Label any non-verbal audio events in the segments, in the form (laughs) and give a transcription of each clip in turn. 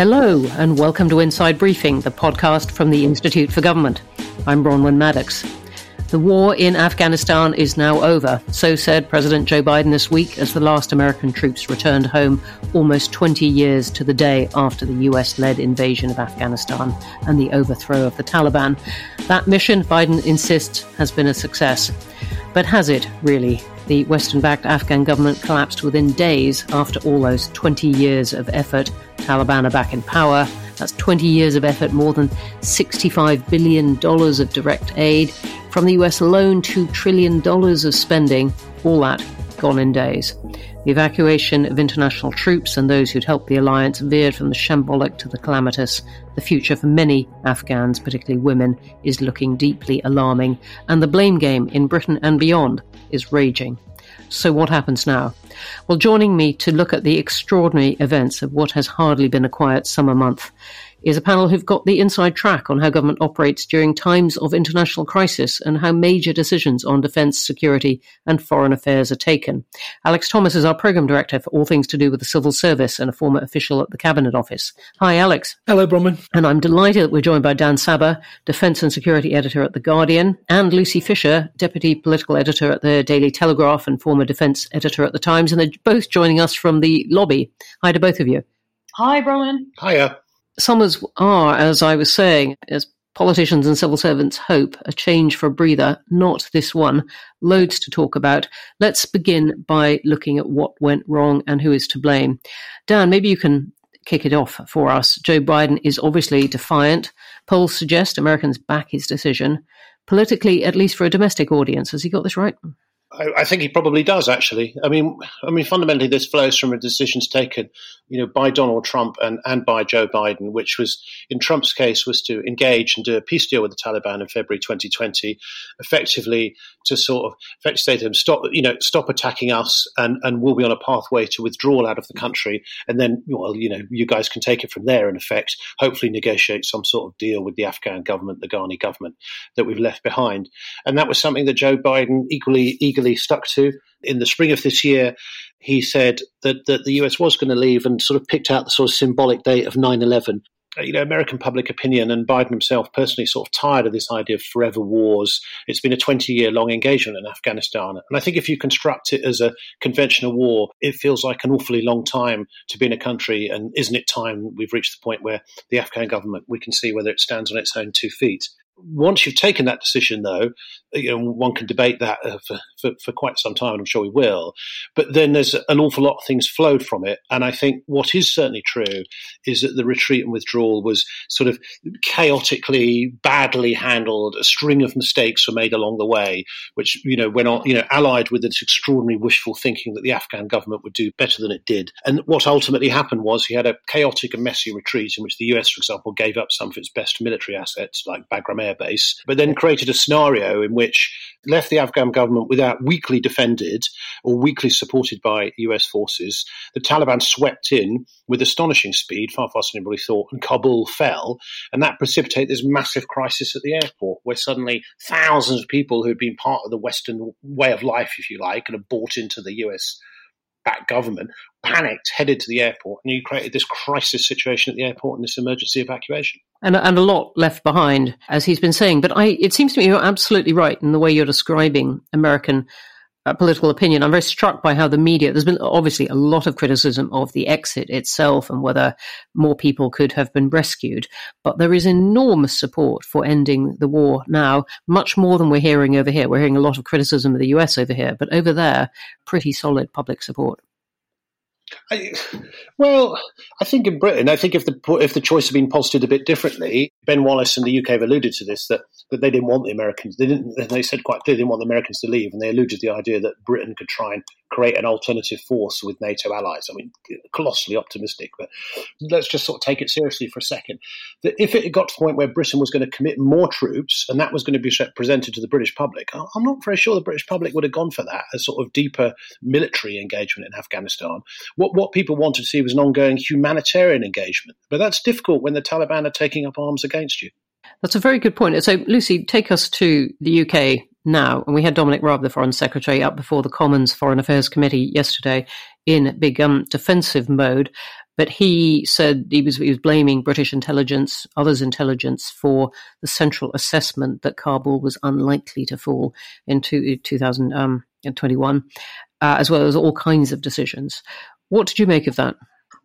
Hello, and welcome to Inside Briefing, the podcast from the Institute for Government. I'm Bronwyn Maddox. The war in Afghanistan is now over, so said President Joe Biden this week as the last American troops returned home almost 20 years to the day after the US led invasion of Afghanistan and the overthrow of the Taliban. That mission, Biden insists, has been a success. But has it really? The Western backed Afghan government collapsed within days after all those 20 years of effort. Taliban are back in power. That's 20 years of effort, more than $65 billion of direct aid. From the US alone, $2 trillion of spending. All that gone in days. The evacuation of international troops and those who'd helped the alliance veered from the shambolic to the calamitous. The future for many Afghans, particularly women, is looking deeply alarming, and the blame game in Britain and beyond is raging. So, what happens now? Well, joining me to look at the extraordinary events of what has hardly been a quiet summer month is a panel who've got the inside track on how government operates during times of international crisis and how major decisions on defence, security, and foreign affairs are taken. Alex Thomas is our programme director for all things to do with the civil service and a former official at the Cabinet Office. Hi, Alex. Hello, Bronwyn. And I'm delighted that we're joined by Dan Sabbagh, defence and security editor at The Guardian, and Lucy Fisher, deputy political editor at the Daily Telegraph and former defence editor at The Times. And they're both joining us from the lobby. Hi to both of you. Hi, Bronwyn. Hiya. Summers are, as I was saying, as politicians and civil servants hope, a change for a breather, not this one. Loads to talk about. Let's begin by looking at what went wrong and who is to blame. Dan, maybe you can kick it off for us. Joe Biden is obviously defiant. Polls suggest Americans back his decision. Politically, at least for a domestic audience, has he got this right? I, I, think he probably does. Actually, I mean, I mean, fundamentally, this flows from a decisions taken, you know, by Donald Trump and, and by Joe Biden, which was, in Trump's case, was to engage and do a peace deal with the Taliban in February 2020, effectively to sort of effectively say to them, stop, you know, stop attacking us, and and we'll be on a pathway to withdrawal out of the country, and then, well, you know, you guys can take it from there. In effect, hopefully, negotiate some sort of deal with the Afghan government, the Ghani government that we've left behind, and that was something that Joe Biden equally eagerly eagerly stuck to. In the spring of this year, he said that, that the US was going to leave and sort of picked out the sort of symbolic date of 9 11 uh, you know, American public opinion and Biden himself personally sort of tired of this idea of forever wars. It's been a 20 year long engagement in Afghanistan. And I think if you construct it as a conventional war, it feels like an awfully long time to be in a country. And isn't it time we've reached the point where the Afghan government, we can see whether it stands on its own two feet? Once you've taken that decision, though, you know, one can debate that uh, for, for, for, quite some time, and I'm sure we will. But then there's an awful lot of things flowed from it. And I think what is certainly true is that the retreat and withdrawal was sort of chaotically, badly handled. A string of mistakes were made along the way, which, you know, went on, you know, allied with this extraordinary wishful thinking that the Afghan government would do better than it did. And what ultimately happened was he had a chaotic and messy retreat in which the US, for example, gave up some of its best military assets, like Bagram Base, but then created a scenario in which left the Afghan government without weakly defended or weakly supported by US forces. The Taliban swept in with astonishing speed, far faster than anybody thought, and Kabul fell. And that precipitated this massive crisis at the airport, where suddenly thousands of people who had been part of the Western way of life, if you like, and had bought into the US backed government panicked, headed to the airport, and you created this crisis situation at the airport and this emergency evacuation. And, and a lot left behind, as he's been saying. But I, it seems to me you're absolutely right in the way you're describing American uh, political opinion. I'm very struck by how the media, there's been obviously a lot of criticism of the exit itself and whether more people could have been rescued. But there is enormous support for ending the war now, much more than we're hearing over here. We're hearing a lot of criticism of the US over here, but over there, pretty solid public support. I, well, I think in Britain, I think if the if the choice had been posited a bit differently, Ben Wallace and the UK have alluded to this that, that they didn't want the Americans. They didn't. They said quite clearly they didn't want the Americans to leave, and they alluded to the idea that Britain could try and create an alternative force with NATO allies. I mean, colossally optimistic, but let's just sort of take it seriously for a second. That if it got to the point where Britain was going to commit more troops, and that was going to be presented to the British public, I'm not very sure the British public would have gone for that, a sort of deeper military engagement in Afghanistan what, what people wanted to see was an ongoing humanitarian engagement. But that's difficult when the Taliban are taking up arms against you. That's a very good point. So, Lucy, take us to the UK now. And we had Dominic Raab, the Foreign Secretary, up before the Commons Foreign Affairs Committee yesterday in big um, defensive mode. But he said he was, he was blaming British intelligence, others' intelligence, for the central assessment that Kabul was unlikely to fall in two, 2021, um, uh, as well as all kinds of decisions. What did you make of that?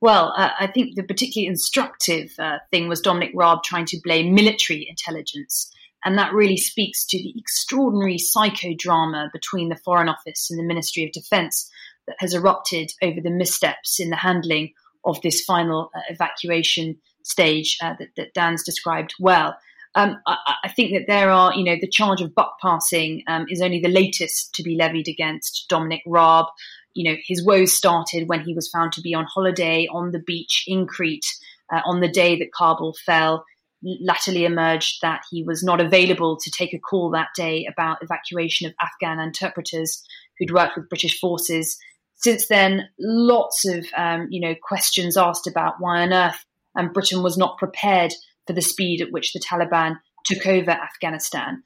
Well, uh, I think the particularly instructive uh, thing was Dominic Raab trying to blame military intelligence. And that really speaks to the extraordinary psychodrama between the Foreign Office and the Ministry of Defence that has erupted over the missteps in the handling of this final uh, evacuation stage uh, that, that, Dan's described well. Um, I, I, think that there are, you know, the charge of buck passing um, is only the latest to be levied against Dominic Raab. You know, his woes started when he was found to be on holiday on the beach in Crete uh, on the day that Kabul fell. Latterly emerged that he was not available to take a call that day about evacuation of Afghan interpreters who'd worked with British forces since then, lots of um, you know questions asked about why on earth um, Britain was not prepared for the speed at which the Taliban took over Afghanistan.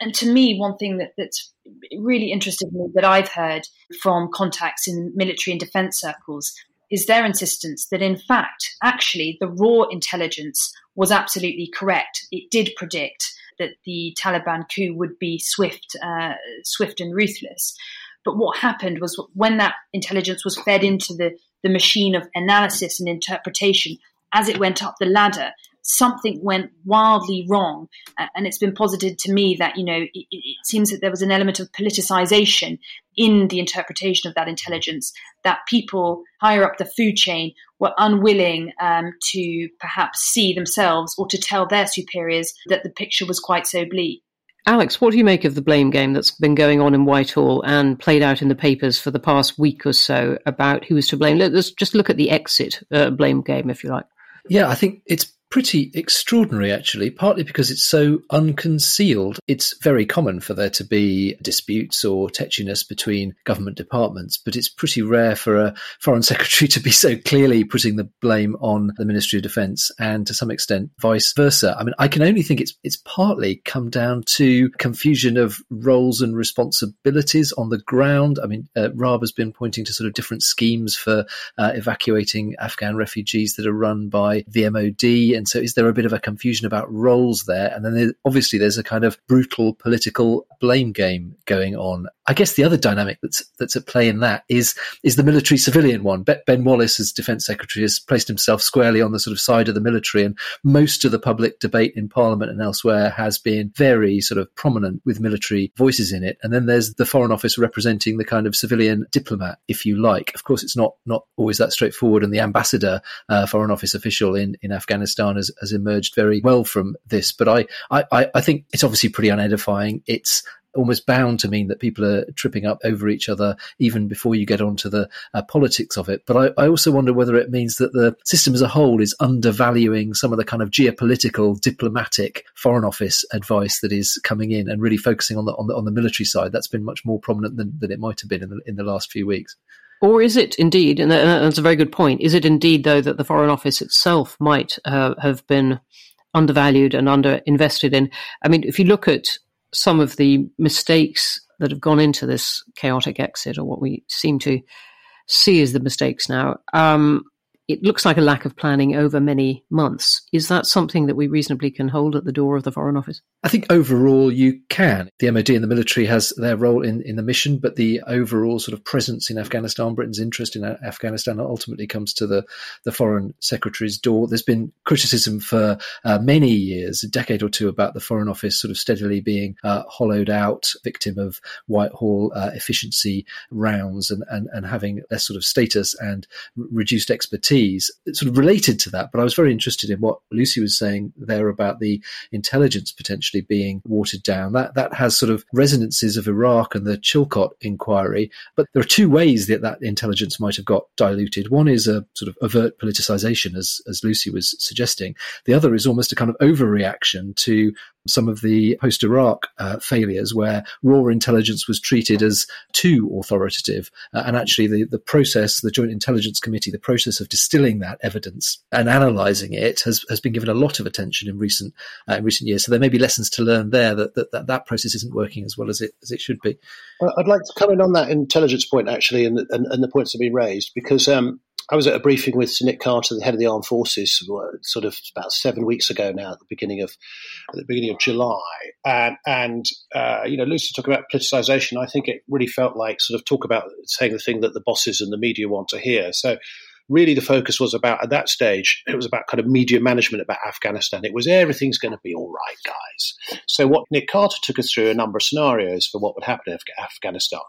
And to me, one thing that, that's really interested me that I've heard from contacts in military and defense circles is their insistence that, in fact, actually, the raw intelligence was absolutely correct. It did predict that the Taliban coup would be swift, uh, swift and ruthless. But what happened was when that intelligence was fed into the, the machine of analysis and interpretation, as it went up the ladder, something went wildly wrong. and it's been posited to me that, you know, it, it, seems that there was an element of politicization in the interpretation of that intelligence, that people higher up the food chain were unwilling um, to perhaps see themselves or to tell their superiors that the picture was quite so bleak. Alex, what do you make of the blame game that's been going on in Whitehall and played out in the papers for the past week or so about who is to blame? Let's just look at the exit uh, blame game, if you like. Yeah, I think it's pretty extraordinary, actually, partly because it's so unconcealed. It's very common for there to be disputes or tetchiness between government departments, but it's pretty rare for a foreign (laughs) secretary to be so clearly putting the blame on the Ministry of Defence and to some extent vice versa. I mean, I can only think it's, it's partly come down to confusion of roles and responsibilities on the ground. I mean, uh, has been pointing to sort of different schemes for uh, evacuating Afghan refugees that are run by the MOD and so is there a bit of a confusion about roles there? And then there, obviously there's a kind of brutal political blame game going on. I guess the other dynamic that's that's at play in that is is the military civilian one. Ben Wallace, as Defence Secretary, has placed himself squarely on the sort of side of the military, and most of the public debate in Parliament and elsewhere has been very sort of prominent with military voices in it. And then there's the Foreign Office representing the kind of civilian diplomat, if you like. Of course, it's not not always that straightforward, and the ambassador, uh, Foreign Office official in in Afghanistan, has, has emerged very well from this. But I, I I think it's obviously pretty unedifying. It's almost bound to mean that people are tripping up over each other even before you get onto the uh, politics of it. But I, I, also wonder whether it means that the system as a whole is undervaluing some of the kind of geopolitical, diplomatic, foreign office advice that is coming in and really focusing on the on the, on the military side. That's been much more prominent than, than it might have been in the, in the last few weeks. Or is it indeed, and that's a very good point, is it indeed, though, that the Foreign Office itself might uh, have been undervalued and underinvested in? I mean, if you look at some of the mistakes that have gone into this chaotic exit, or what we seem to see as the mistakes now, um, it looks like a lack of planning over many months. Is that something that we reasonably can hold at the door of the Foreign Office? I think overall you can. The MOD and the military has their role in, in the mission, but the overall sort of presence in Afghanistan, Britain's interest in Afghanistan ultimately comes to the, the Foreign Secretary's door. There's been criticism for uh, many years, a decade or two, about the Foreign Office sort of steadily being uh, hollowed out, victim of Whitehall uh, efficiency rounds and, and, and having less sort of status and reduced expertise sort of related to that. But I was very interested in what Lucy was saying there about the intelligence potentially being watered down. That that has sort of resonances of Iraq and the Chilcot inquiry. But there are two ways that that intelligence might have got diluted. One is a sort of overt politicization, as as Lucy was suggesting. The other is almost a kind of overreaction to some of the post Iraq uh, failures where raw intelligence was treated as too authoritative. Uh, and actually, the, the process, the Joint Intelligence Committee, the process of distilling that evidence and analysing it has, has been given a lot of attention in recent uh, in recent years. So there may be lessons to learn there that that, that, that process isn't working as well as it as it should be. I'd like to come in on that intelligence point actually, and, and, and the points that have been raised because um, I was at a briefing with Sir Nick Carter, the head of the armed forces, sort of about seven weeks ago now, at the beginning of at the beginning of July, and and uh, you know, Lucy talked about politicization. I think it really felt like sort of talk about saying the thing that the bosses and the media want to hear. So really the focus was about at that stage it was about kind of media management about afghanistan. It was everything's going to be all right guys. So what nick carter took us through a number of scenarios for what would happen in afghanistan.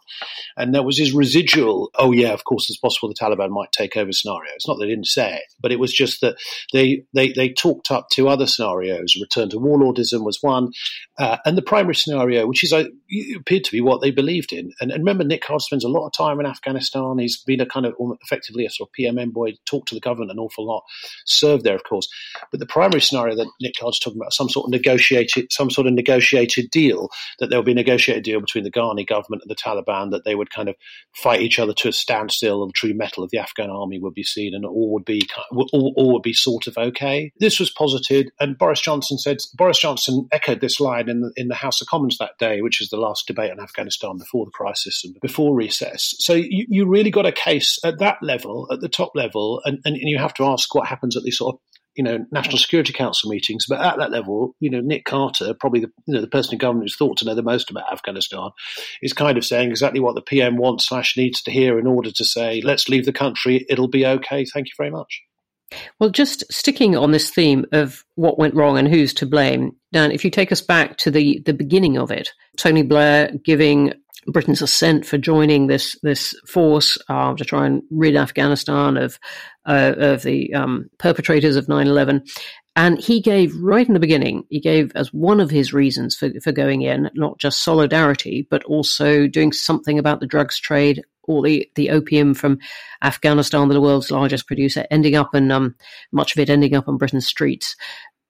And there was his residual oh yeah of course it's possible the taliban might take over scenario it's not that they didn't say it but it was just that they they, they talked up two other scenarios. Return to warlordism was one uh, and the primary scenario which is uh, appeared to be what they believed in. And, and remember nick carter spends a lot of time in afghanistan. He's been a kind of effectively a sort of pmm Boy talked to the government an awful lot, served there, of course. But the primary scenario that Nick Carter's talking about, some sort of negotiated, some sort of negotiated deal, that there would be a negotiated deal between the Ghani government and the Taliban, that they would kind of fight each other to a standstill, and the true mettle of the Afghan army would be seen, and all would be all, all would be sort of okay. This was posited, and Boris Johnson said Boris Johnson echoed this line in the, in the House of Commons that day, which is the last debate on Afghanistan before the crisis and before recess. So you, you really got a case at that level, at the top level level, and, and, you have to ask what happens at these sort of you know National Security Council meetings. But at that level, you know Nick Carter, probably the you know the person in government who's thought to know the most about Afghanistan, is kind of saying exactly what the PM wants slash needs to hear in order to say, let's leave the country, it'll be okay. Thank you very much. Well, just sticking on this theme of what went wrong and who's to blame, Dan, if you take us back to the, the beginning of it, Tony Blair giving Britain's assent for joining this this force uh, to try and rid Afghanistan of uh, of the um, perpetrators of 9/11. And he gave right in the beginning, he gave as one of his reasons for, for going in, not just solidarity, but also doing something about the drugs trade all the, the opium from Afghanistan, the world's largest producer, ending up in um, much of it ending up on Britain's streets.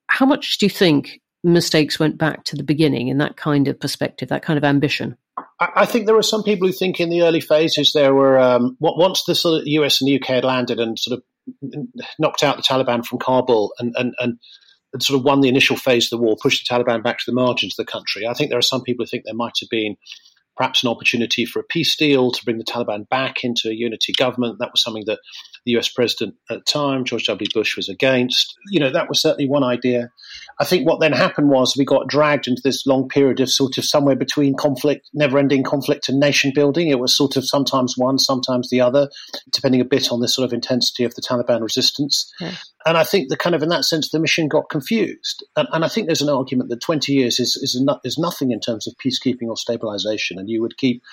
How much do you think mistakes went back to the beginning in that kind of perspective, that kind of ambition? I think there were some people who think in the early phases there were um, once the sort of US and the UK had landed and sort of knocked out the Taliban from Kabul and, and, and sort of won the initial phase of the war, pushed the Taliban back to the margins of the country. I think there are some people who think there might have been perhaps an opportunity for a peace deal to bring the Taliban back into a unity government. That was something that the US president at the time, George W. Bush, was against. You know, that was certainly one idea. I think what then happened was we got dragged into this long period of sort of somewhere between conflict, never ending conflict and nation building. It was sort of sometimes one, sometimes the other, depending a bit on the sort of intensity of the Taliban resistance. And I think the kind of in that sense, the mission got confused. And, and I think there's an argument that 20 years is, is, no, is nothing in terms of peacekeeping or stabilization. And you would keep,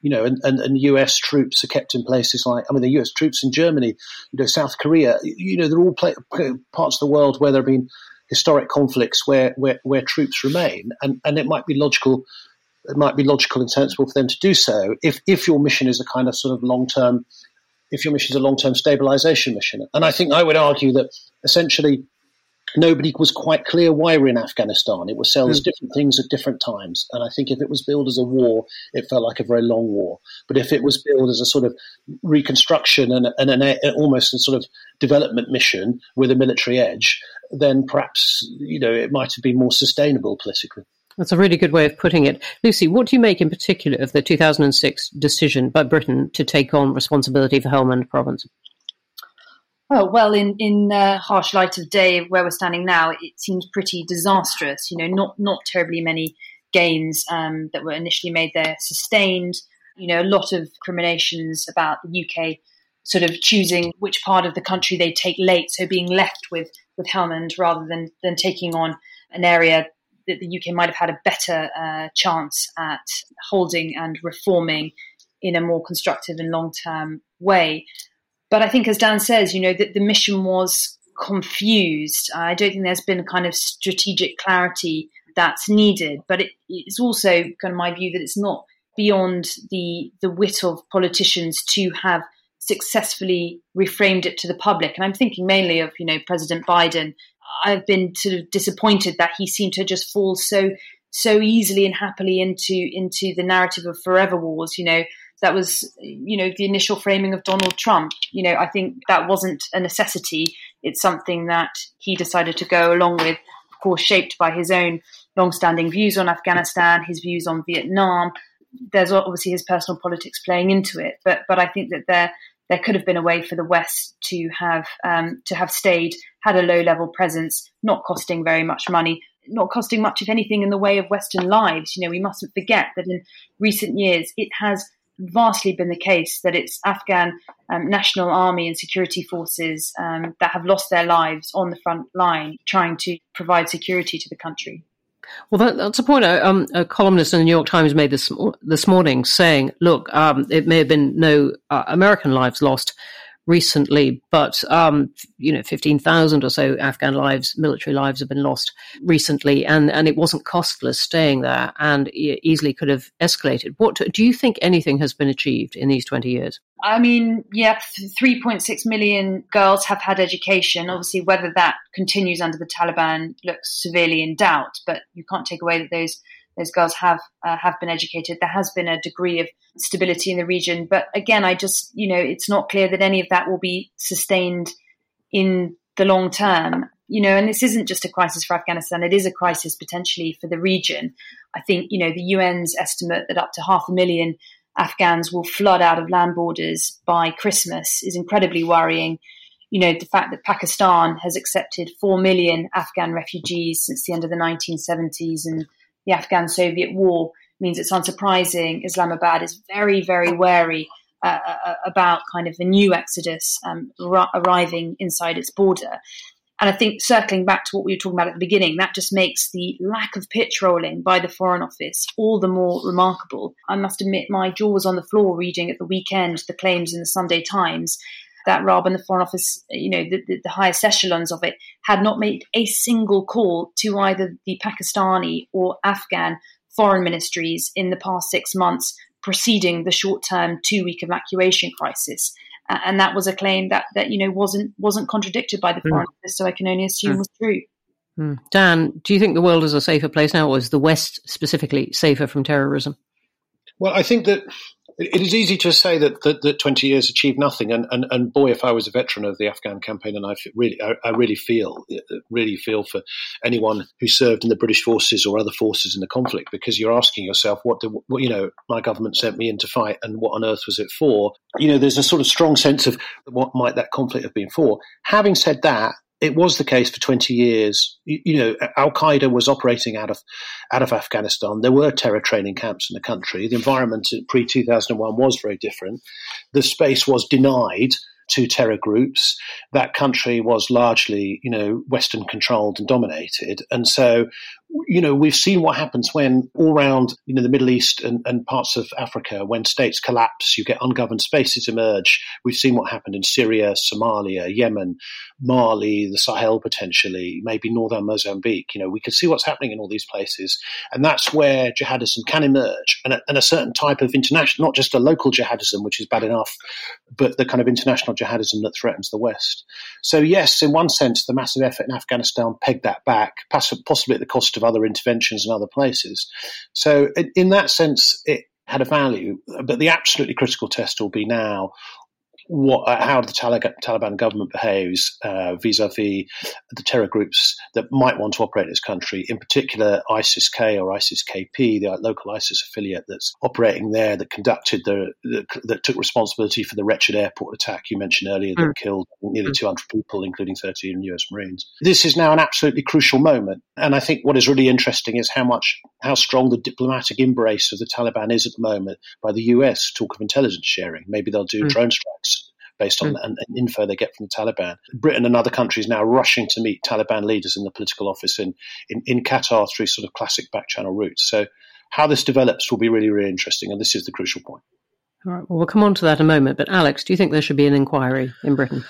you know, and, and, and US troops are kept in places like, I mean, the US troops in Germany, you know, South Korea, you know, they're all play, parts of the world where there have been historic conflicts where, where, where troops remain. And, and it might be logical it might be logical and sensible for them to do so if if your mission is a kind of sort of long term if your mission is a long term stabilization mission. And I think I would argue that essentially nobody was quite clear why we're in Afghanistan. It was sold as hmm. different things at different times. And I think if it was billed as a war, it felt like a very long war. But if it was billed as a sort of reconstruction and, and an, almost a sort of development mission with a military edge, then perhaps, you know, it might have been more sustainable politically. That's a really good way of putting it. Lucy, what do you make in particular of the 2006 decision by Britain to take on responsibility for Helmand province? Oh, well, in, in uh, harsh light of day where we're standing now, it seems pretty disastrous. You know, not, not terribly many gains um, that were initially made there sustained. You know, a lot of recriminations about the UK sort of choosing which part of the country they take late, so being left with, with Helmand rather than, than taking on an area that the UK might have had a better uh, chance at holding and reforming in a more constructive and long term way. But I think, as Dan says, you know, that the mission was confused. I don't think there's been a kind of strategic clarity that's needed. But it, it's also kind of my view that it's not beyond the the wit of politicians to have successfully reframed it to the public. And I'm thinking mainly of, you know, President Biden I've been sort of disappointed that he seemed to just fall so so easily and happily into into the narrative of forever wars. You know, that was you know the initial framing of Donald Trump. You know, I think that wasn't a necessity. It's something that he decided to go along with, of course, shaped by his own long-standing views on Afghanistan, his views on Vietnam. There's obviously his personal politics playing into it, but but I think that there there could have been a way for the West to have um, to have stayed, had a low level presence, not costing very much money, not costing much, if anything, in the way of Western lives. You know, we mustn't forget that in recent years it has vastly been the case that it's Afghan um, national army and security forces um, that have lost their lives on the front line trying to provide security to the country. Well, that, that's a point. A, um, a, columnist in the New York Times made this this morning, saying, "Look, um, it may have been no uh, American lives lost, recently, but um, you know, fifteen thousand or so Afghan lives, military lives, have been lost recently, and and it wasn't costless staying there, and easily could have escalated. What do you think? Anything has been achieved in these twenty years? I mean, yeah, 3.6 million girls have had education. Obviously, whether that continues under the Taliban looks severely in doubt, but you can't take away that those those girls have uh, have been educated. There has been a degree of stability in the region, but again, I just you know it's not clear that any of that will be sustained in the long term. You know, and this isn't just a crisis for Afghanistan; it is a crisis potentially for the region. I think you know the UN's estimate that up to half a million Afghans will flood out of land borders by Christmas is incredibly worrying. You know, the fact that Pakistan has accepted 4 million Afghan refugees since the end of the 1970s and the Afghan Soviet war means it's unsurprising Islamabad is very, very wary uh, uh, about kind of the new exodus um, arriving inside its border. And I think circling back to what we were talking about at the beginning, that just makes the lack of pitch rolling by the Foreign Office all the more remarkable. I must admit, my jaw was on the floor reading at the weekend the claims in the Sunday Times that Raab and the Foreign Office, you know, the, the, the, highest echelons of it, had not made a single call to either the Pakistani or Afghan foreign ministries in the past six months preceding the short-term two-week evacuation crisis. And that was a claim that, that you know wasn't wasn't contradicted by the mm. Foreign Office, so I can only assume mm. was true. Mm. Dan, do you think the world is a safer place now, or is the West specifically safer from terrorism? Well, I think that it is easy to say that, that, that 20 years achieved nothing. And, and, and boy, if I was a veteran of the Afghan campaign, and I really, I, I really feel, really feel for anyone who served in the British forces or other forces in the conflict, because you're asking yourself, what, do, what, you know, my government sent me in to fight and what on earth was it for? You know, there's a sort of strong sense of what might that conflict have been for. Having said that, it was the case for 20 years. You, you know, Al Qaeda was operating out of out of Afghanistan. There were terror training camps in the country. The environment pre 2001 was very different. The space was denied to terror groups. That country was largely, you know, Western controlled and dominated. And so, you know, we've seen what happens when all around, you know, the Middle East and, and parts of Africa, when states collapse, you get ungoverned spaces emerge. We've seen what happened in Syria, Somalia, Yemen, Mali, the Sahel potentially, maybe northern Mozambique. You know, we can see what's happening in all these places. And that's where jihadism can emerge and a, and a certain type of international, not just a local jihadism, which is bad enough, but the kind of international jihadism that threatens the West. So, yes, in one sense, the massive effort in Afghanistan pegged that back, possibly at the cost of other interventions in other places. So, in that sense, it had a value. But the absolutely critical test will be now what, uh, how the Taliban government behaves uh, vis-a-vis the terror groups that might want to operate in this country, in particular ISIS-K or ISIS-KP, the local ISIS affiliate that's operating there, that conducted the, the that took responsibility for the wretched airport attack you mentioned earlier that mm. killed nearly mm. 200 people, including 13 U.S. Marines. This is now an absolutely crucial moment, and I think what is really interesting is how much how strong the diplomatic embrace of the Taliban is at the moment by the U.S. Talk of intelligence sharing. Maybe they'll do mm. drone strikes based on mm. an, an info they get from the Taliban. Britain and other countries now rushing to meet Taliban leaders in the political office in, in, in Qatar through sort of classic back channel routes. So how this develops will be really, really interesting. And this is the crucial point. All right. Well, we'll come on to that in a moment. But Alex, do you think there should be an inquiry in Britain?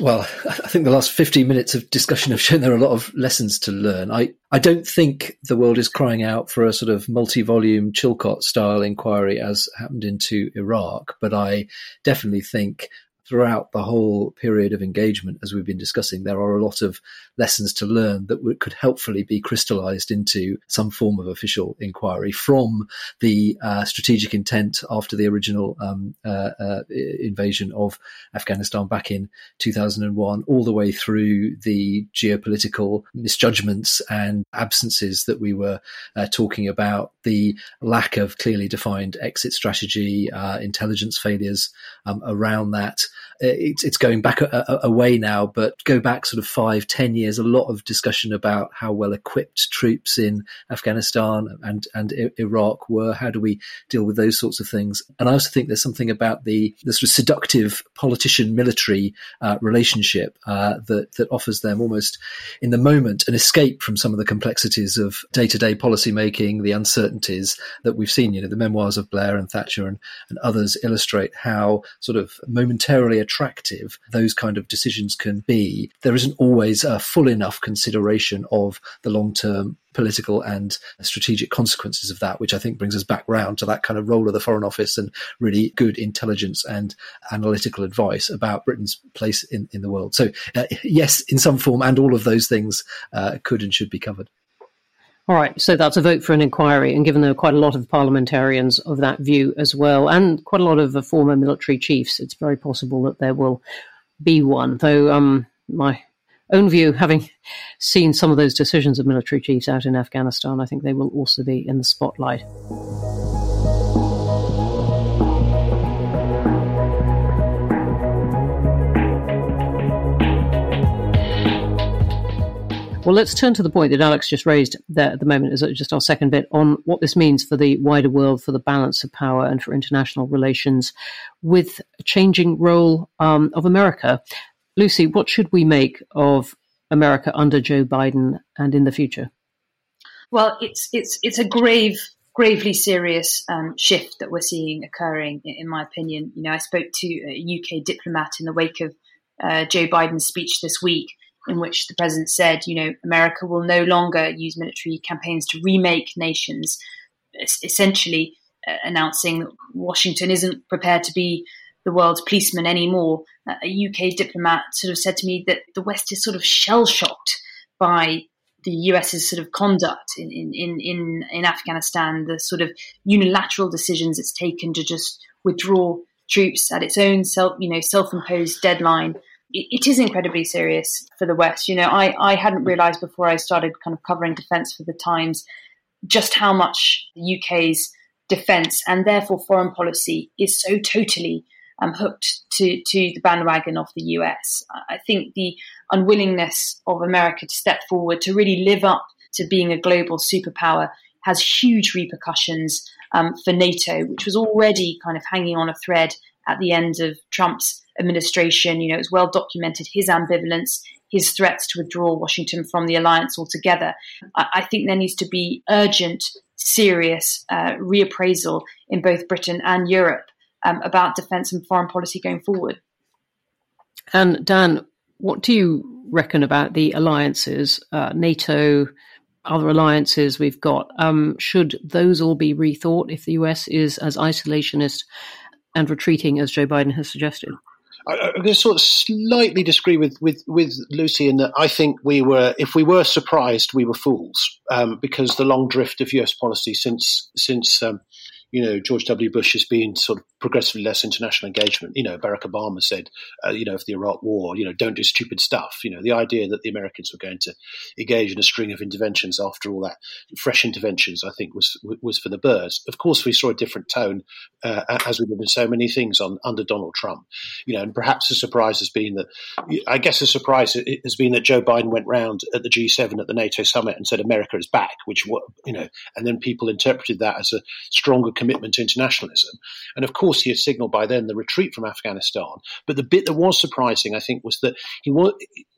Well, I think the last 15 minutes of discussion have shown there are a lot of lessons to learn. I, I don't think the world is crying out for a sort of multi volume Chilcot style inquiry as happened into Iraq, but I definitely think throughout the whole period of engagement, as we've been discussing, there are a lot of lessons to learn that could helpfully be crystallized into some form of official inquiry from the uh, strategic intent after the original um, uh, uh, invasion of Afghanistan back in 2001, all the way through the geopolitical misjudgments and absences that we were uh, talking about, the lack of clearly defined exit strategy, uh, intelligence failures um, around that. It's, it's going back a, a, a, now, but go back sort of five, ten years, a lot of discussion about how well equipped troops in Afghanistan and, and Iraq were. How do we deal with those sorts of things? And I also think there's something about the, the sort of seductive politician military uh, relationship uh, that, that offers them almost in the moment an escape from some of the complexities of day to day policy making, the uncertainties that we've seen. You know, the memoirs of Blair and Thatcher and, and others illustrate how sort of momentarily attractive those kind of decisions can be. There isn't always a full enough consideration of the long term political and strategic consequences of that, which I think brings us back round to that kind of role of the Foreign Office and really good intelligence and analytical advice about Britain's place in, in the world. So, uh, yes, in some form, and all of those things uh, could and should be covered. All right, so that's a vote for an inquiry, and given there are quite a lot of parliamentarians of that view as well, and quite a lot of former military chiefs, it's very possible that there will be one. Though um, my own view, having seen some of those decisions of military chiefs out in Afghanistan, I think they will also be in the spotlight. Well, let's turn to the point that Alex just raised there at the moment, is just our second bit on what this means for the wider world, for the balance of power, and for international relations with a changing role um, of America. Lucy, what should we make of America under Joe Biden and in the future? Well, it's it's it's a grave, gravely serious um, shift that we're seeing occurring, in my opinion. You know, I spoke to a UK diplomat in the wake of uh, Joe Biden's speech this week, in which the president said, you know, America will no longer use military campaigns to remake nations, essentially uh, announcing that Washington isn't prepared to be the world's policeman anymore. A UK diplomat sort of said to me that the West is sort of shell shocked by the US's sort of conduct in, in, in, in Afghanistan, the sort of unilateral decisions it's taken to just withdraw troops at its own self, you know, self-imposed deadline it is incredibly serious for the West. You know, I, I hadn't realized before I started kind of covering defense for the Times just how much the UK's defense and therefore foreign policy is so totally um, hooked to, to the bandwagon of the US. I think the unwillingness of America to step forward to really live up to being a global superpower has huge repercussions um, for NATO, which was already kind of hanging on a thread at the end of Trump's administration. You know, it's well documented his ambivalence, his threats to withdraw Washington from the alliance altogether. I, think there needs to be urgent, serious uh, reappraisal in both Britain and Europe um, about defence and foreign policy going forward. And Dan, what do you reckon about the alliances, uh, NATO? Other alliances we've got, um, should those all be rethought if the US is as isolationist and retreating as Joe Biden has suggested? I, am going to sort of slightly disagree with, with, with Lucy in that I think we were, if we were surprised, we were fools um, because the long drift of US policy since since um, you know, George W. Bush has been sort of progressively less international engagement. You know, Barack Obama said, uh, you know, of the Iraq War, you know, don't do stupid stuff. You know, the idea that the Americans were going to engage in a string of interventions after all that, fresh interventions, I think was was for the birds. Of course, we saw a different tone uh, as we did in so many things on under Donald Trump. You know, and perhaps the surprise has been that, I guess the surprise has been that Joe Biden went round at the G7 at the NATO summit and said America is back, which you know, and then people interpreted that as a stronger commitment to internationalism. And of course, he had signaled by then the retreat from Afghanistan. But the bit that was surprising, I think, was that he was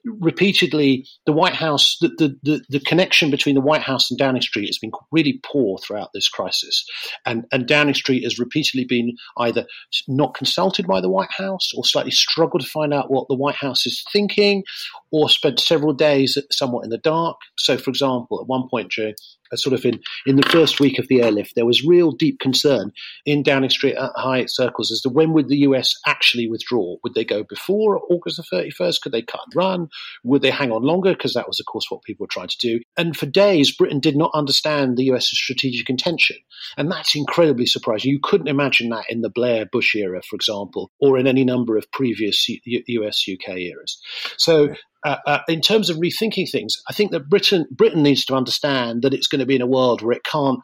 repeatedly the White House, the, the, the, the, connection between the White House and Downing Street has been really poor throughout this crisis. And, and Downing Street has repeatedly been either not consulted by the White House or slightly struggled to find out what the White House is thinking or spent several days somewhat in the dark. So, for example, at one point during sort of in, in the first week of the airlift, there was real deep concern in Downing Street uh, high circles as to when would the US actually withdraw? Would they go before August the 31st? Could they cut and run? Would they hang on longer? Because that was, of course, what people were trying to do. And for days, Britain did not understand the US's strategic intention. And that's incredibly surprising. You couldn't imagine that in the Blair Bush era, for example, or in any number of previous US UK eras. So uh, uh, in terms of rethinking things, I think that Britain Britain needs to understand that it's going to be in a world where it can't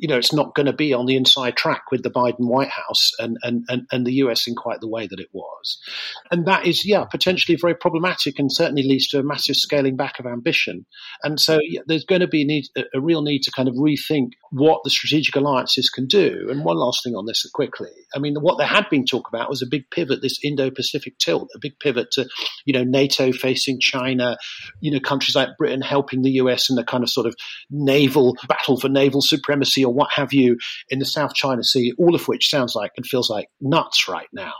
you know, it's not going to be on the inside track with the Biden White House and, and, and, and the US in quite the way that it was. And that is, yeah, potentially very problematic and certainly leads to a massive scaling back of ambition. And so yeah, there's going to be a, need, a real need to kind of rethink what the strategic alliances can do. And one last thing on this quickly. I mean, what there had been talk about was a big pivot, this Indo-Pacific tilt, a big pivot to, you know, NATO facing China, you know, countries like Britain helping the US in the kind of sort of naval battle for naval supremacy or what have you in the South China Sea, all of which sounds like and feels like nuts right now.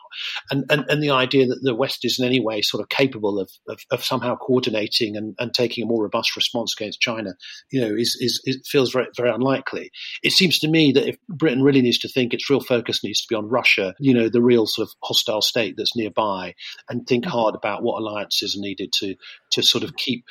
And, and, and the idea that the West is in any way sort of capable of, of, of somehow coordinating and, and taking a more robust response against China, you know, is, is, feels very, very unlikely. It seems to me that if Britain really needs to think its real focus needs to be on Russia, you know, the real sort of hostile state that's nearby, and think hard about what alliances are needed to to sort of keep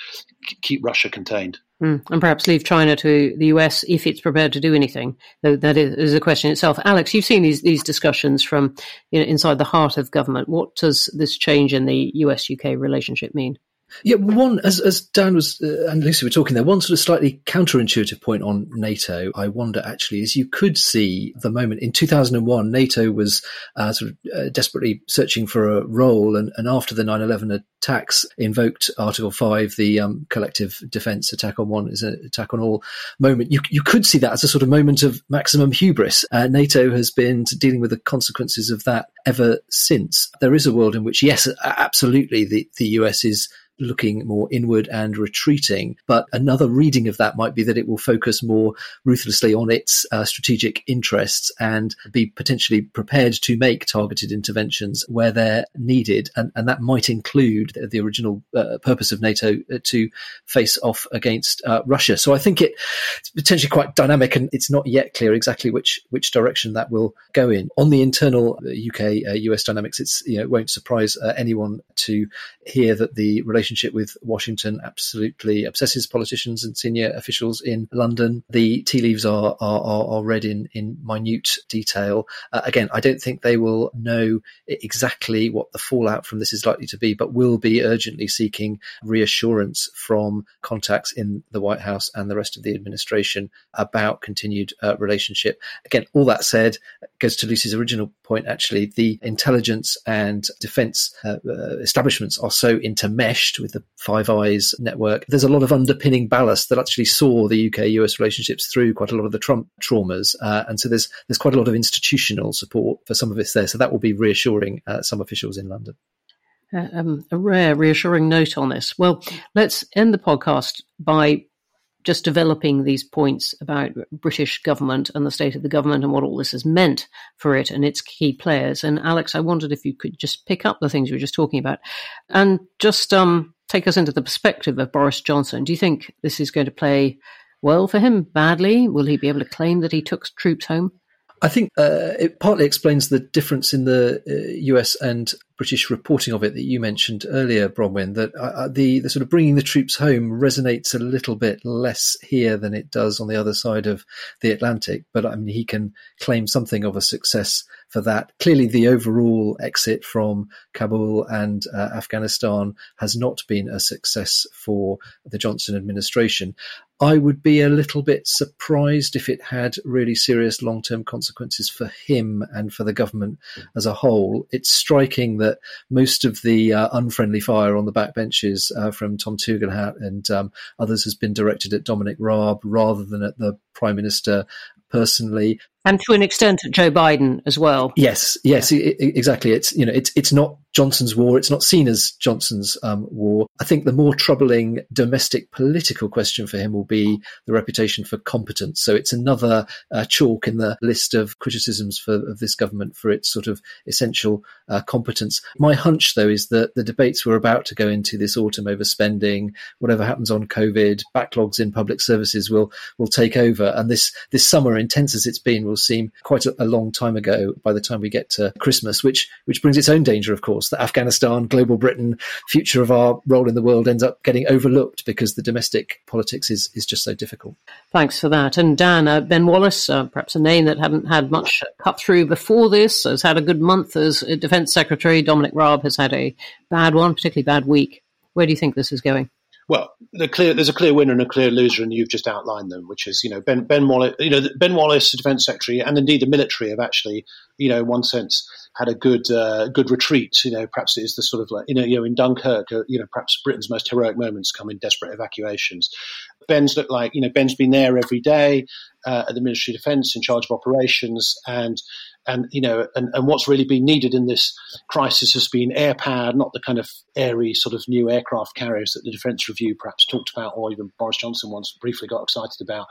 keep Russia contained. Mm, and perhaps leave China to the US if it's prepared to do anything. That is a question itself. Alex, you've seen these these discussions from you know, inside the heart of government. What does this change in the US UK relationship mean? Yeah, one as as Dan was uh, and Lucy were talking there, one sort of slightly counterintuitive point on NATO. I wonder actually is you could see the moment in 2001, NATO was uh, sort of uh, desperately searching for a role, and, and after the 9/11 attacks, invoked Article Five, the um, collective defence attack on one is an attack on all moment. You you could see that as a sort of moment of maximum hubris. Uh, NATO has been dealing with the consequences of that ever since. There is a world in which, yes, absolutely, the the US is looking more inward and retreating. But another reading of that might be that it will focus more ruthlessly on its uh, strategic interests and be potentially prepared to make targeted interventions where they're needed. And, and that might include the, the original uh, purpose of NATO uh, to face off against uh, Russia. So I think it, it's potentially quite dynamic and it's not yet clear exactly which, which direction that will go in. On the internal UK US uh, dynamics, it's, you know, it won't surprise uh, anyone to hear that the relationship relationship with Washington absolutely obsesses politicians and senior officials in London. The tea leaves are are, are read in in minute detail. Uh, again, I don't think they will know exactly what the fallout from this is likely to be, but will be urgently seeking reassurance from contacts in the White House and the rest of the administration about continued uh, relationship. Again, all that said goes to Lucy's original point. Actually, the intelligence and defence uh, uh establishments are so intermeshed with the Five Eyes network. There's a lot of underpinning ballast that actually saw the UK US relationships through quite a lot of the Trump traumas. Uh, and so there's, there's quite a lot of institutional support for some of this there. So that will be reassuring uh, some officials in London. Uh, um, a rare, reassuring note on this. Well, let's end the podcast by just developing these points about British government and the state of the government and what all this has meant for it and its key players. And Alex, I wondered if you could just pick up the things you were just talking about and just um, take us into the perspective of Boris Johnson. Do you think this is going to play well for him, badly? Will he be able to claim that he took troops home? I think uh, it partly explains the difference in the uh, US and British reporting of it that you mentioned earlier, Bronwyn, that uh, uh, the, the sort of bringing the troops home resonates a little bit less here than it does on the other side of the Atlantic. But I mean, he can claim something of a success for that. Clearly, the overall exit from Kabul and uh, Afghanistan has not been a success for the Johnson administration. I would be a little bit surprised if it had really serious long term consequences for him and for the government as a whole. It's striking that most of the uh, unfriendly fire on the backbenches uh, from Tom Tugendhat and um, others has been directed at Dominic Raab rather than at the Prime Minister personally. And to an extent Joe Biden as well. Yes, yes, yeah. exactly. It's you know it's it's not Johnson's war. It's not seen as Johnson's um, war. I think the more troubling domestic political question for him will be the reputation for competence. So it's another uh, chalk in the list of criticisms for of this government for its sort of essential uh, competence. My hunch, though, is that the debates we're about to go into this autumn over spending, whatever happens on COVID, backlogs in public services will will take over, and this this summer, intense as it's been, will seem quite a, a long time ago by the time we get to Christmas, which which brings its own danger, of course that Afghanistan, global Britain, future of our role in the world ends up getting overlooked because the domestic politics is, is just so difficult. Thanks for that. And Dan, uh, Ben Wallace, uh, perhaps a name that hadn't had much cut through before this, has had a good month as Defence Secretary. Dominic Raab has had a bad one, particularly bad week. Where do you think this is going? Well, the clear, there's a clear winner and a clear loser, and you've just outlined them, which is, you know, Ben, ben Wallace, you know, Ben Wallace, the defence secretary, and indeed the military have actually, you know, in one sense, had a good, uh, good retreat. You know, perhaps it is the sort of like, you know, you know, in Dunkirk, uh, you know, perhaps Britain's most heroic moments come in desperate evacuations. Ben's looked like, you know, Ben's been there every day uh, at the Ministry of Defence in charge of operations, and and you know, and, and what's really been needed in this crisis has been air power, not the kind of airy sort of new aircraft carriers that the Defence Review perhaps talked about, or even Boris Johnson once briefly got excited about.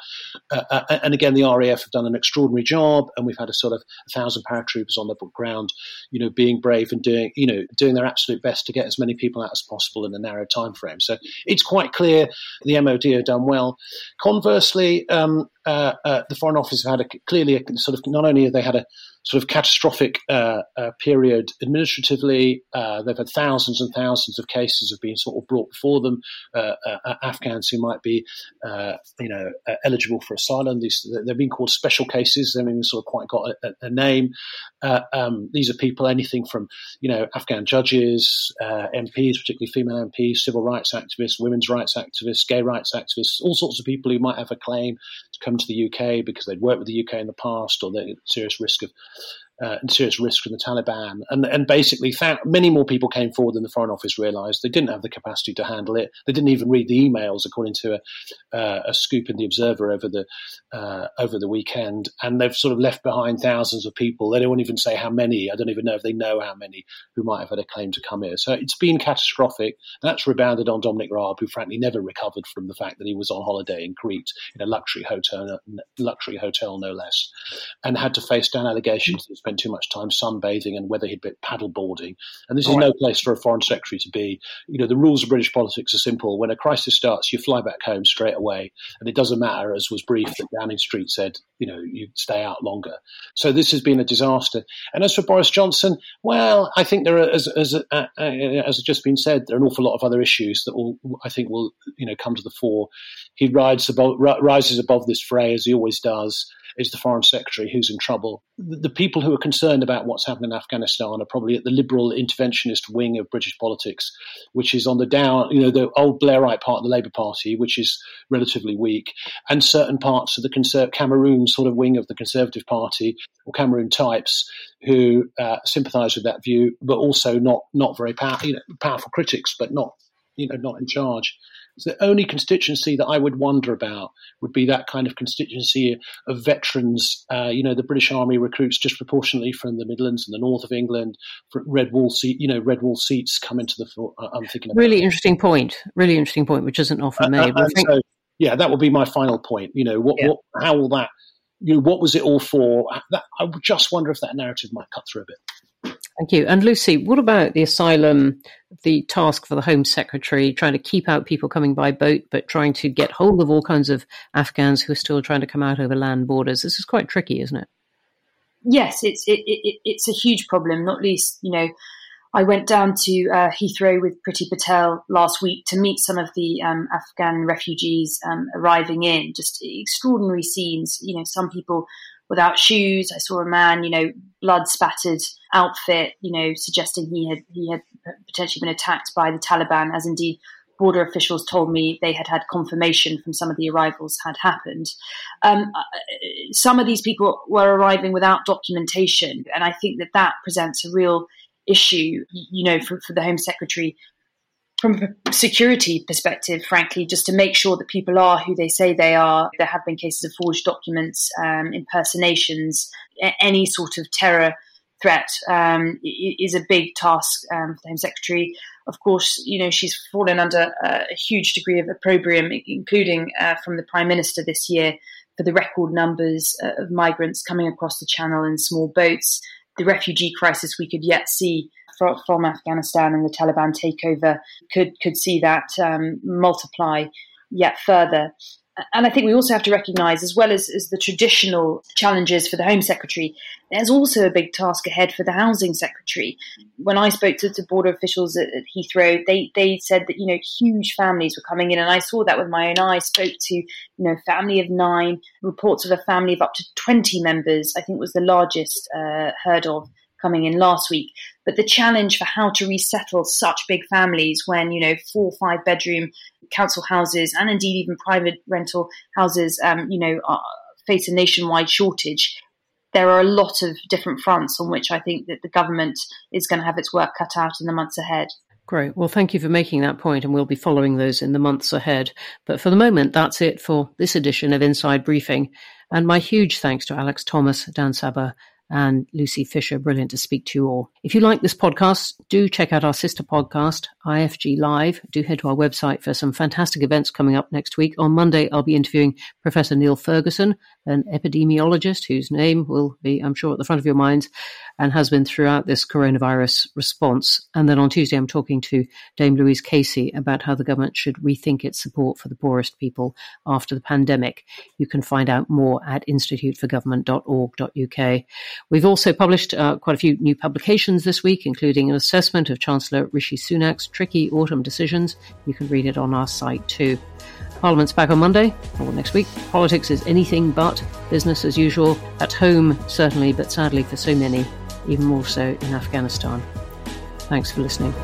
Uh, uh, and again, the RAF have done an extraordinary job, and we've had a sort of a thousand paratroopers on the ground, you know, being brave and doing, you know, doing their absolute best to get as many people out as possible in a narrow time frame. So it's quite clear the MOD have done well. Conversely, um, uh, uh, the Foreign Office have had a, clearly a sort of not only have they had a sort of catastrophic uh, uh, period administratively. Uh, they've had thousands and thousands of cases have been sort of brought before them. Uh, Afghans who might be, you know, eligible for asylum. These they've been called special cases. They've even sort of quite got a, a name. Um, these are people anything from, you know, Afghan judges, MPs, particularly female MPs, civil rights activists, women's rights activists, gay rights activists, all sorts of people who might have a claim to come to the UK because they'd worked with the UK in the past or they're at serious risk of uh, and serious risk from the Taliban. And, and basically, many more people came forward than the Foreign Office realised. They didn't have the capacity to handle it. They didn't even read the emails, according to a, uh, a scoop in the Observer over the uh, over the weekend. And they've sort of left behind thousands of people. They don't even say how many. I don't even know if they know how many who might have had a claim to come here. So it's been catastrophic. That's rebounded on Dominic Raab, who frankly never recovered from the fact that he was on holiday in Crete in a luxury hotel, luxury hotel no less, and had to face down allegations that spent too much time sunbathing and whether he'd been paddleboarding. And this is no place for a foreign secretary to be. You know, the rules of British politics are simple. When a crisis starts, you fly back home straight away, and it doesn't matter, as was briefed that Downing Street said, you know, you stay out longer. So this has been a disaster. And as for Boris Johnson, well, I think there are, as as, uh, uh, as has just been said, there are an awful lot of other issues that will, I think, will you know come to the fore. He rides above, rises above this fray as he always does is the foreign secretary who's in trouble. The, people who are concerned about what's happening in Afghanistan are probably at the liberal interventionist wing of British politics, which is on the down, you know, the old Blairite part of the Labour Party, which is relatively weak, and certain parts of the conser- Cameroon sort of wing of the Conservative Party or Cameroon types who uh, sympathise with that view, but also not not very power, you know, powerful critics, but not you know not in charge. The only constituency that I would wonder about would be that kind of constituency of veterans. Uh, you know, the British Army recruits disproportionately from the Midlands and the north of England. Red Wall seat, you know, Red Wall seats come into the. Uh, I'm thinking. really that. interesting point. Really interesting point, which isn't often made. Uh, think- so, yeah, that would be my final point. You know, what, yeah. what, how will that? You know, what was it all for? That, I just wonder if that narrative might cut through a bit. Thank you. And Lucy, what about the asylum, the task for the Home Secretary, trying to keep out people coming by boat, but trying to get hold of all kinds of Afghans who are still trying to come out over land borders? This is quite tricky, isn't it? Yes, it's it, it, it's a huge problem. Not least, you know, I went down to uh, Heathrow with Priti Patel last week to meet some of the um, Afghan refugees um, arriving in. Just extraordinary scenes. You know, some people without shoes. I saw a man, you know, blood spattered outfit, you know, suggesting he had he had potentially been attacked by the Taliban, as indeed border officials told me they had had confirmation from some of the arrivals had happened. Um, uh, some of these people were arriving without documentation, and I think that that presents a real issue, you know, for, for the Home Secretary from a security perspective, frankly, just to make sure that people are who they say they are. There have been cases of forged documents, um, impersonations, any sort of terror threat um, is a big task um, for the Home Secretary. Of course, you know she's fallen under a huge degree of opprobrium, including uh, from the Prime Minister this year for the record numbers uh, of migrants coming across the Channel in small boats. The refugee crisis we could yet see from, from Afghanistan and the Taliban takeover could could see that um, multiply yet further and I think we also have to recognise, as well as, as the traditional challenges for the Home Secretary, there's also a big task ahead for the Housing Secretary. When I spoke to, to border officials at, at, Heathrow, they, they said that, you know, huge families were coming in, and I saw that with my own eyes. Spoke to, you know, family of nine, reports of a family of up to 20 members, I think was the largest uh, heard of coming in last week. But the challenge for how to resettle such big families when, you know, four, five bedroom council houses and indeed even private rental houses, um, you know, face a nationwide shortage. There are a lot of different fronts on which I think that the government is going to have its work cut out in the months ahead. Great. Well, thank you for making that point, and we'll be following those in the months ahead. But for the moment, that's it for this edition of Inside Briefing. And my huge thanks to Alex Thomas, Dan Sabbagh, and Lucy Fisher. Brilliant to speak to you all. If you like this podcast, do check out our sister podcast, IFG Live. Do head to our website for some fantastic events coming up next week. On Monday, I'll be interviewing Professor Neil Ferguson, an epidemiologist whose name will be, I'm sure, at the front of your minds and has been throughout this coronavirus response. And then on Tuesday, I'm talking to Dame Louise Casey about how the government should rethink its support for the poorest people after the pandemic. You can find out more at instituteforgovernment.org.uk. We've also published uh, quite a few new publications this week, including an assessment of Chancellor Rishi Sunak's tricky autumn decisions. You can read it on our site too. Parliament's back on Monday, or next week. Politics is anything but business as usual. At home, certainly, but sadly for so many, even more so in Afghanistan. Thanks for listening.